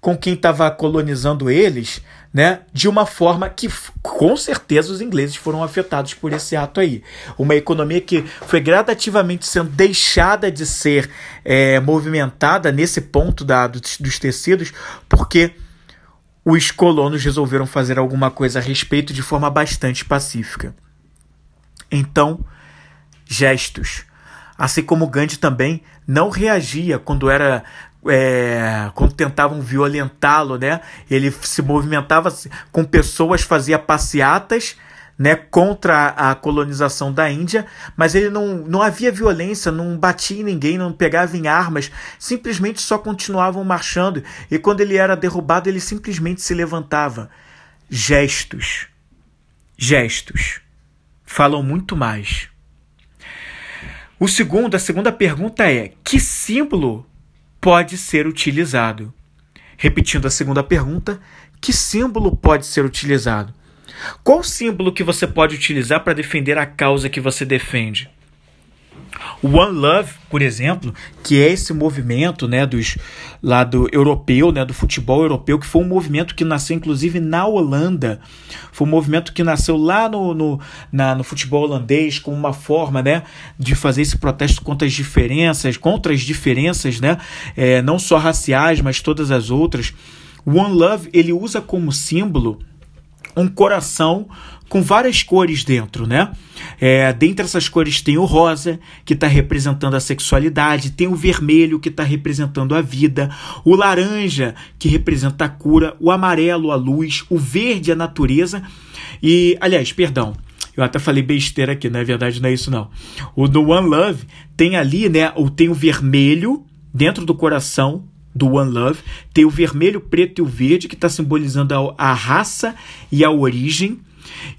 [SPEAKER 1] com quem estava colonizando eles né, de uma forma que com certeza os ingleses foram afetados por esse ato aí. Uma economia que foi gradativamente sendo deixada de ser é, movimentada nesse ponto da, dos, dos tecidos, porque os colonos resolveram fazer alguma coisa a respeito de forma bastante pacífica. Então, gestos. Assim como Gandhi também não reagia quando era é, quando tentavam violentá-lo, né? Ele se movimentava com pessoas, fazia passeatas né, contra a colonização da Índia, mas ele não, não havia violência, não batia em ninguém, não pegava em armas, simplesmente só continuavam marchando e quando ele era derrubado, ele simplesmente se levantava. Gestos. Gestos. Falam muito mais. O segundo, a segunda pergunta é: que símbolo pode ser utilizado? Repetindo a segunda pergunta, que símbolo pode ser utilizado? Qual símbolo que você pode utilizar para defender a causa que você defende? One Love, por exemplo, que é esse movimento, né, dos lado europeu, né, do futebol europeu, que foi um movimento que nasceu inclusive na Holanda, foi um movimento que nasceu lá no, no, na, no futebol holandês como uma forma, né, de fazer esse protesto contra as diferenças, contra as diferenças, né, é, não só raciais, mas todas as outras. One Love ele usa como símbolo um coração com várias cores dentro, né? É, dentre essas cores tem o rosa, que está representando a sexualidade, tem o vermelho, que está representando a vida, o laranja, que representa a cura, o amarelo, a luz, o verde, a natureza. E, aliás, perdão, eu até falei besteira aqui, na é verdade não é isso não. O do One Love tem ali, né, o tem o vermelho dentro do coração, do One Love, tem o vermelho, preto e o verde, que está simbolizando a, a, raça e a origem.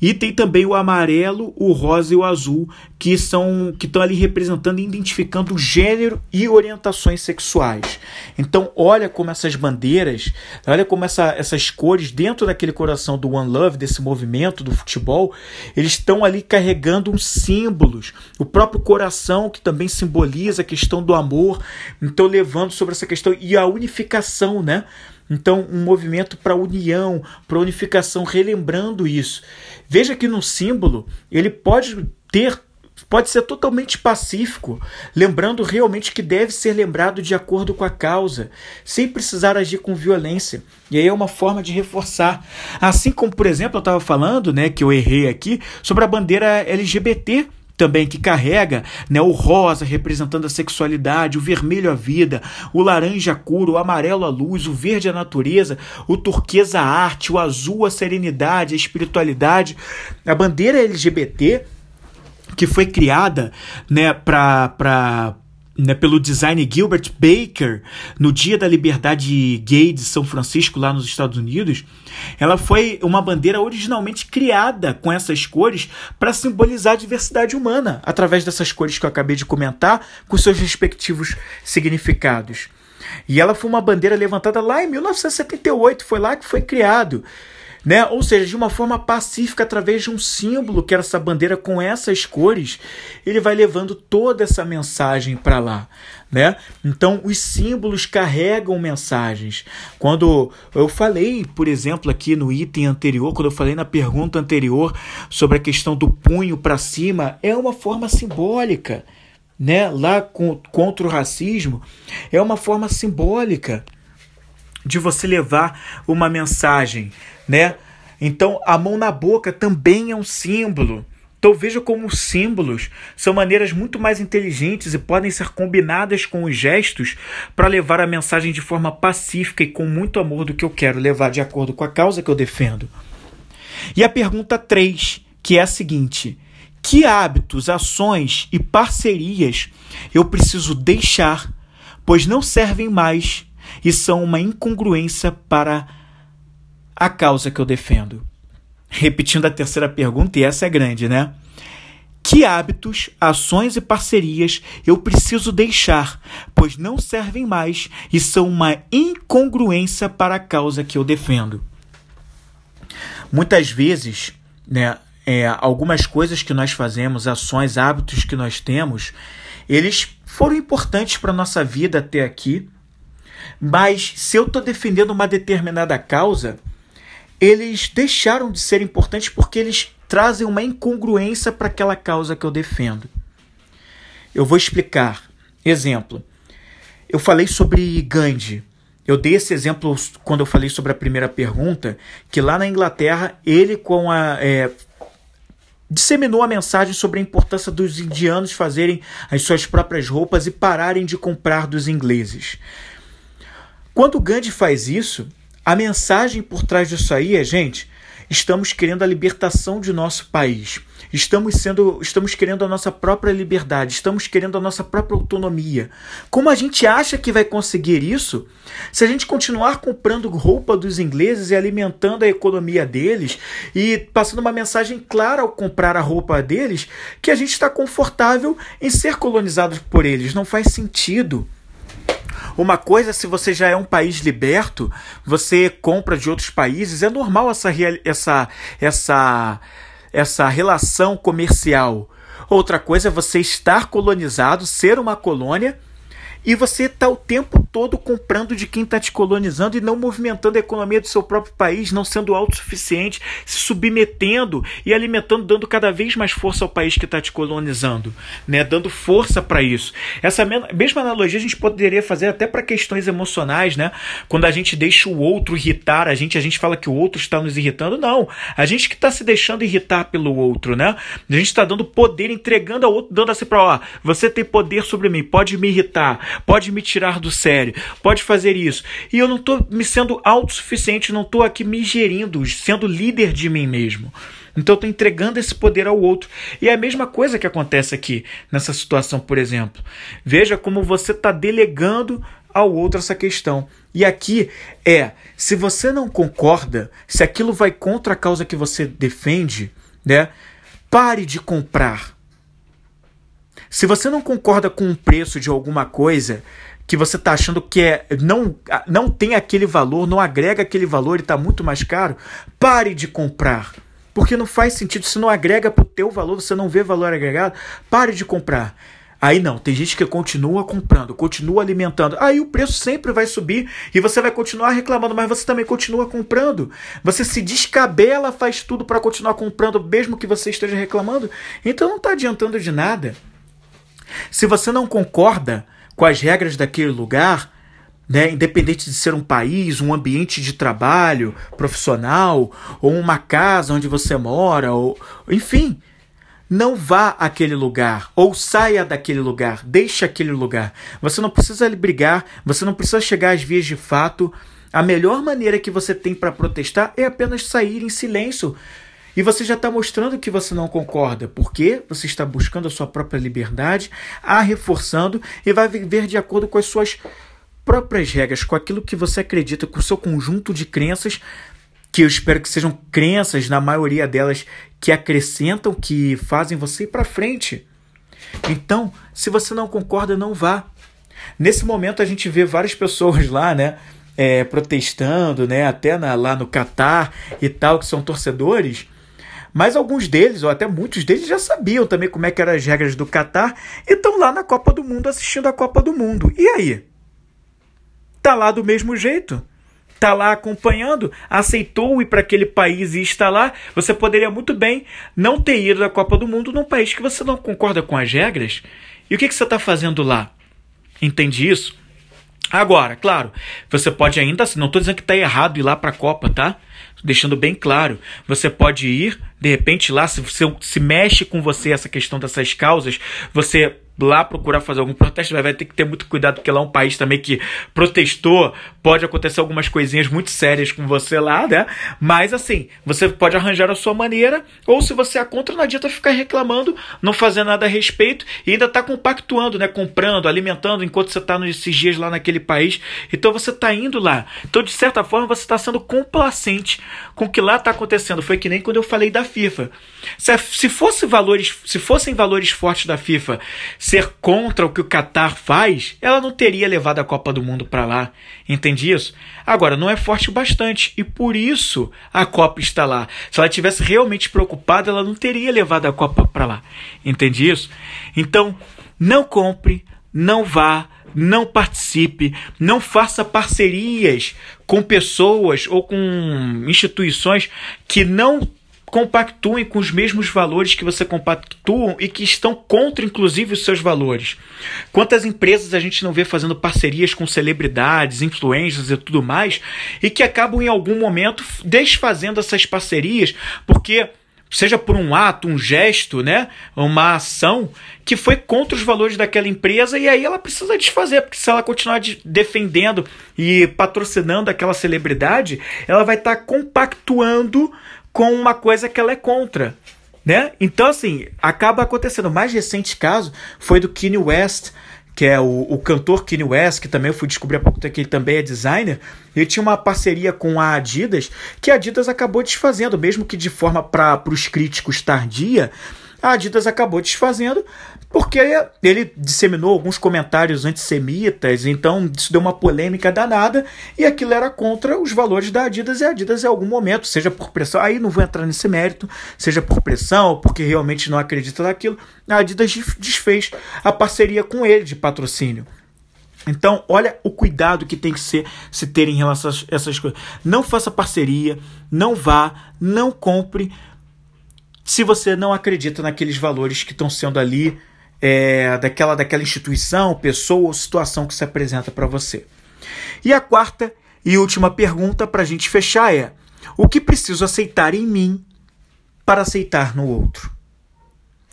[SPEAKER 1] E tem também o amarelo, o rosa e o azul, que são que estão ali representando e identificando gênero e orientações sexuais. Então, olha como essas bandeiras, olha como essa, essas cores dentro daquele coração do One Love, desse movimento do futebol, eles estão ali carregando uns símbolos. O próprio coração, que também simboliza a questão do amor, então levando sobre essa questão e a unificação, né? Então, um movimento para união, para unificação, relembrando isso. Veja que no símbolo ele pode ter pode ser totalmente pacífico, lembrando realmente que deve ser lembrado de acordo com a causa, sem precisar agir com violência. E aí é uma forma de reforçar. Assim como, por exemplo, eu estava falando, né, que eu errei aqui, sobre a bandeira LGBT também que carrega né, o rosa representando a sexualidade, o vermelho a vida, o laranja a cura, o amarelo a luz, o verde a natureza, o turquesa a arte, o azul a serenidade, a espiritualidade. A bandeira LGBT que foi criada né, para né, pelo designer Gilbert Baker no Dia da Liberdade Gay de São Francisco, lá nos Estados Unidos, ela foi uma bandeira originalmente criada com essas cores para simbolizar a diversidade humana, através dessas cores que eu acabei de comentar, com seus respectivos significados. E ela foi uma bandeira levantada lá em 1978, foi lá que foi criado né? Ou seja, de uma forma pacífica, através de um símbolo que era essa bandeira com essas cores, ele vai levando toda essa mensagem para lá. Né? Então, os símbolos carregam mensagens. Quando eu falei, por exemplo, aqui no item anterior, quando eu falei na pergunta anterior sobre a questão do punho para cima, é uma forma simbólica. Né? Lá com, contra o racismo, é uma forma simbólica de você levar uma mensagem, né? Então, a mão na boca também é um símbolo. Então veja como os símbolos são maneiras muito mais inteligentes e podem ser combinadas com os gestos para levar a mensagem de forma pacífica e com muito amor do que eu quero levar de acordo com a causa que eu defendo. E a pergunta 3, que é a seguinte: que hábitos, ações e parcerias eu preciso deixar, pois não servem mais e são uma incongruência para a causa que eu defendo. Repetindo a terceira pergunta, e essa é grande, né? Que hábitos, ações e parcerias eu preciso deixar, pois não servem mais e são uma incongruência para a causa que eu defendo? Muitas vezes, né, é, algumas coisas que nós fazemos, ações, hábitos que nós temos, eles foram importantes para a nossa vida até aqui, mas se eu estou defendendo uma determinada causa, eles deixaram de ser importantes porque eles trazem uma incongruência para aquela causa que eu defendo. Eu vou explicar. Exemplo. Eu falei sobre Gandhi. Eu dei esse exemplo quando eu falei sobre a primeira pergunta, que lá na Inglaterra ele com a é, disseminou a mensagem sobre a importância dos indianos fazerem as suas próprias roupas e pararem de comprar dos ingleses. Quando Gandhi faz isso, a mensagem por trás disso aí é, gente, estamos querendo a libertação de nosso país. Estamos sendo, estamos querendo a nossa própria liberdade, estamos querendo a nossa própria autonomia. Como a gente acha que vai conseguir isso se a gente continuar comprando roupa dos ingleses e alimentando a economia deles e passando uma mensagem clara ao comprar a roupa deles que a gente está confortável em ser colonizado por eles? Não faz sentido. Uma coisa, se você já é um país liberto, você compra de outros países, é normal essa, essa, essa, essa relação comercial. Outra coisa é você estar colonizado, ser uma colônia e você está o tempo todo comprando de quem está te colonizando e não movimentando a economia do seu próprio país, não sendo autossuficiente, se submetendo e alimentando, dando cada vez mais força ao país que está te colonizando, né? dando força para isso. Essa mesma analogia a gente poderia fazer até para questões emocionais, né? Quando a gente deixa o outro irritar a gente, a gente fala que o outro está nos irritando. Não, a gente que está se deixando irritar pelo outro, né? A gente está dando poder, entregando ao outro, dando assim para, ó, você tem poder sobre mim, pode me irritar pode me tirar do sério, pode fazer isso. E eu não estou me sendo autossuficiente, não estou aqui me gerindo, sendo líder de mim mesmo. Então eu estou entregando esse poder ao outro. E é a mesma coisa que acontece aqui nessa situação, por exemplo. Veja como você está delegando ao outro essa questão. E aqui é, se você não concorda, se aquilo vai contra a causa que você defende, né? Pare de comprar. Se você não concorda com o preço de alguma coisa que você está achando que é, não, não tem aquele valor, não agrega aquele valor e está muito mais caro, pare de comprar. Porque não faz sentido, se não agrega para o teu valor, você não vê valor agregado, pare de comprar. Aí não, tem gente que continua comprando, continua alimentando. Aí o preço sempre vai subir e você vai continuar reclamando, mas você também continua comprando. Você se descabela, faz tudo para continuar comprando, mesmo que você esteja reclamando. Então não está adiantando de nada. Se você não concorda com as regras daquele lugar, né, independente de ser um país, um ambiente de trabalho profissional, ou uma casa onde você mora, ou enfim, não vá àquele lugar ou saia daquele lugar, deixe aquele lugar. Você não precisa brigar, você não precisa chegar às vias de fato. A melhor maneira que você tem para protestar é apenas sair em silêncio, e você já está mostrando que você não concorda, porque você está buscando a sua própria liberdade, a reforçando e vai viver de acordo com as suas próprias regras, com aquilo que você acredita, com o seu conjunto de crenças, que eu espero que sejam crenças, na maioria delas, que acrescentam, que fazem você ir para frente. Então, se você não concorda, não vá. Nesse momento a gente vê várias pessoas lá, né? É, protestando, né? Até na, lá no Catar e tal, que são torcedores. Mas alguns deles, ou até muitos deles, já sabiam também como é que eram as regras do Catar e estão lá na Copa do Mundo assistindo a Copa do Mundo. E aí? Tá lá do mesmo jeito? Tá lá acompanhando? Aceitou ir para aquele país e está lá? Você poderia muito bem não ter ido à Copa do Mundo num país que você não concorda com as regras. E o que, que você está fazendo lá? Entende isso? Agora, claro, você pode ainda, não estou dizendo que está errado ir lá para a Copa, tá? Deixando bem claro, você pode ir, de repente lá, se, se, se mexe com você essa questão dessas causas, você lá procurar fazer algum protesto, vai ter que ter muito cuidado, porque lá é um país também que protestou, pode acontecer algumas coisinhas muito sérias com você lá, né? Mas assim, você pode arranjar a sua maneira, ou se você é contra, não adianta ficar reclamando, não fazer nada a respeito e ainda tá compactuando, né? Comprando, alimentando enquanto você tá nesses dias lá naquele país. Então você tá indo lá. Então, de certa forma, você está sendo complacente com o que lá tá acontecendo. Foi que nem quando eu falei da FIFA. Se fosse valores, se fossem valores fortes da FIFA, ser contra o que o Qatar faz, ela não teria levado a Copa do Mundo para lá. Entende isso? Agora, não é forte o bastante e por isso a Copa está lá. Se ela tivesse realmente preocupada, ela não teria levado a Copa para lá. Entende isso? Então, não compre, não vá, não participe, não faça parcerias com pessoas ou com instituições que não compactuem com os mesmos valores que você compactuam e que estão contra, inclusive, os seus valores. Quantas empresas a gente não vê fazendo parcerias com celebridades, influências e tudo mais, e que acabam em algum momento desfazendo essas parcerias, porque seja por um ato, um gesto, né, uma ação que foi contra os valores daquela empresa e aí ela precisa desfazer, porque se ela continuar de, defendendo e patrocinando aquela celebridade, ela vai estar tá compactuando com uma coisa que ela é contra. Né? Então, assim, acaba acontecendo. O mais recente caso foi do Kanye West, que é o, o cantor Kanye West, que também eu fui descobrir há pouco tempo que ele também é designer. Ele tinha uma parceria com a Adidas, que a Adidas acabou desfazendo, mesmo que de forma para os críticos tardia, a Adidas acabou desfazendo porque ele disseminou alguns comentários antissemitas, então isso deu uma polêmica danada e aquilo era contra os valores da Adidas e a Adidas em algum momento, seja por pressão, aí não vou entrar nesse mérito, seja por pressão, porque realmente não acredita naquilo, a Adidas desfez a parceria com ele de patrocínio. Então, olha o cuidado que tem que ser se ter em relação a essas coisas. Não faça parceria, não vá, não compre, se você não acredita naqueles valores que estão sendo ali é, daquela, daquela instituição, pessoa ou situação que se apresenta para você. E a quarta e última pergunta para a gente fechar é: o que preciso aceitar em mim para aceitar no outro?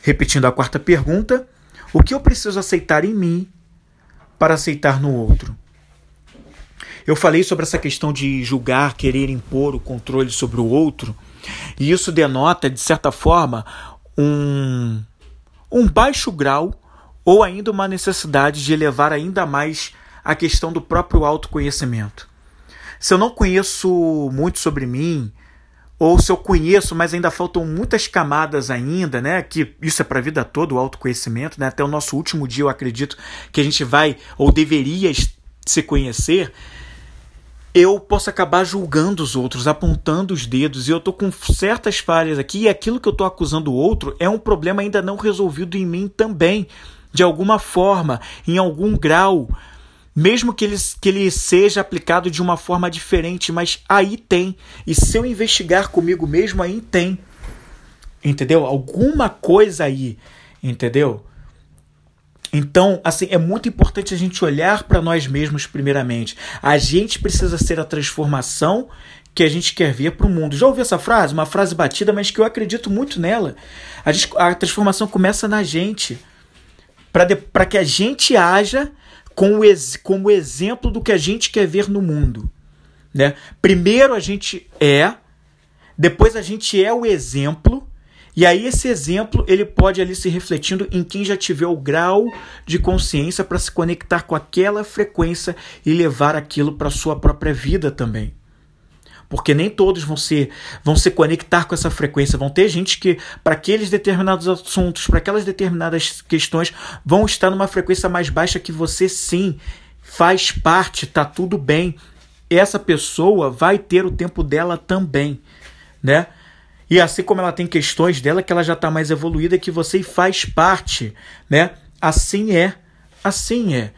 [SPEAKER 1] Repetindo a quarta pergunta: o que eu preciso aceitar em mim para aceitar no outro? Eu falei sobre essa questão de julgar, querer impor o controle sobre o outro e isso denota, de certa forma, um, um baixo grau ou ainda uma necessidade de elevar ainda mais a questão do próprio autoconhecimento. Se eu não conheço muito sobre mim, ou se eu conheço, mas ainda faltam muitas camadas ainda, né? Que isso é para a vida toda, o autoconhecimento, né? Até o nosso último dia, eu acredito que a gente vai ou deveria se conhecer eu posso acabar julgando os outros, apontando os dedos, e eu tô com certas falhas aqui, e aquilo que eu tô acusando o outro é um problema ainda não resolvido em mim também, de alguma forma, em algum grau, mesmo que ele, que ele seja aplicado de uma forma diferente, mas aí tem. E se eu investigar comigo mesmo, aí tem. Entendeu? Alguma coisa aí, entendeu? Então, assim, é muito importante a gente olhar para nós mesmos primeiramente. A gente precisa ser a transformação que a gente quer ver para o mundo. Já ouviu essa frase? Uma frase batida, mas que eu acredito muito nela. A, gente, a transformação começa na gente. Para que a gente haja com o, como exemplo do que a gente quer ver no mundo. Né? Primeiro a gente é, depois a gente é o exemplo e aí esse exemplo ele pode ali se refletindo em quem já tiver o grau de consciência para se conectar com aquela frequência e levar aquilo para sua própria vida também. Porque nem todos vão se, vão se conectar com essa frequência. Vão ter gente que, para aqueles determinados assuntos, para aquelas determinadas questões, vão estar numa frequência mais baixa que você sim faz parte, tá tudo bem. Essa pessoa vai ter o tempo dela também, né? E assim como ela tem questões dela que ela já está mais evoluída, que você faz parte, né? Assim é, assim é.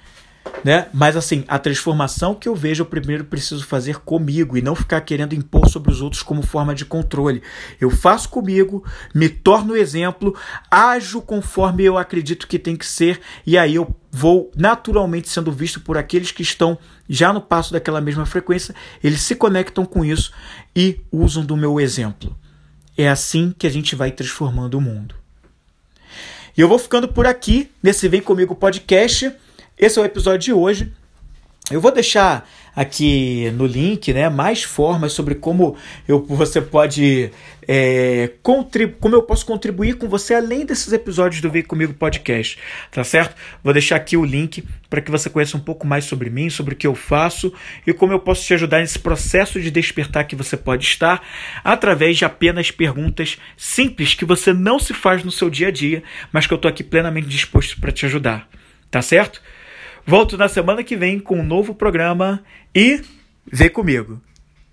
[SPEAKER 1] Né? Mas assim, a transformação que eu vejo, eu primeiro preciso fazer comigo e não ficar querendo impor sobre os outros como forma de controle. Eu faço comigo, me torno exemplo, ajo conforme eu acredito que tem que ser e aí eu vou naturalmente sendo visto por aqueles que estão já no passo daquela mesma frequência, eles se conectam com isso e usam do meu exemplo. É assim que a gente vai transformando o mundo. E eu vou ficando por aqui nesse Vem Comigo podcast. Esse é o episódio de hoje. Eu vou deixar aqui no link né, mais formas sobre como eu, você pode é, como eu posso contribuir com você além desses episódios do Vem Comigo Podcast, tá certo? Vou deixar aqui o link para que você conheça um pouco mais sobre mim, sobre o que eu faço e como eu posso te ajudar nesse processo de despertar que você pode estar através de apenas perguntas simples que você não se faz no seu dia a dia, mas que eu estou aqui plenamente disposto para te ajudar, tá certo? Volto na semana que vem com um novo programa e vem comigo.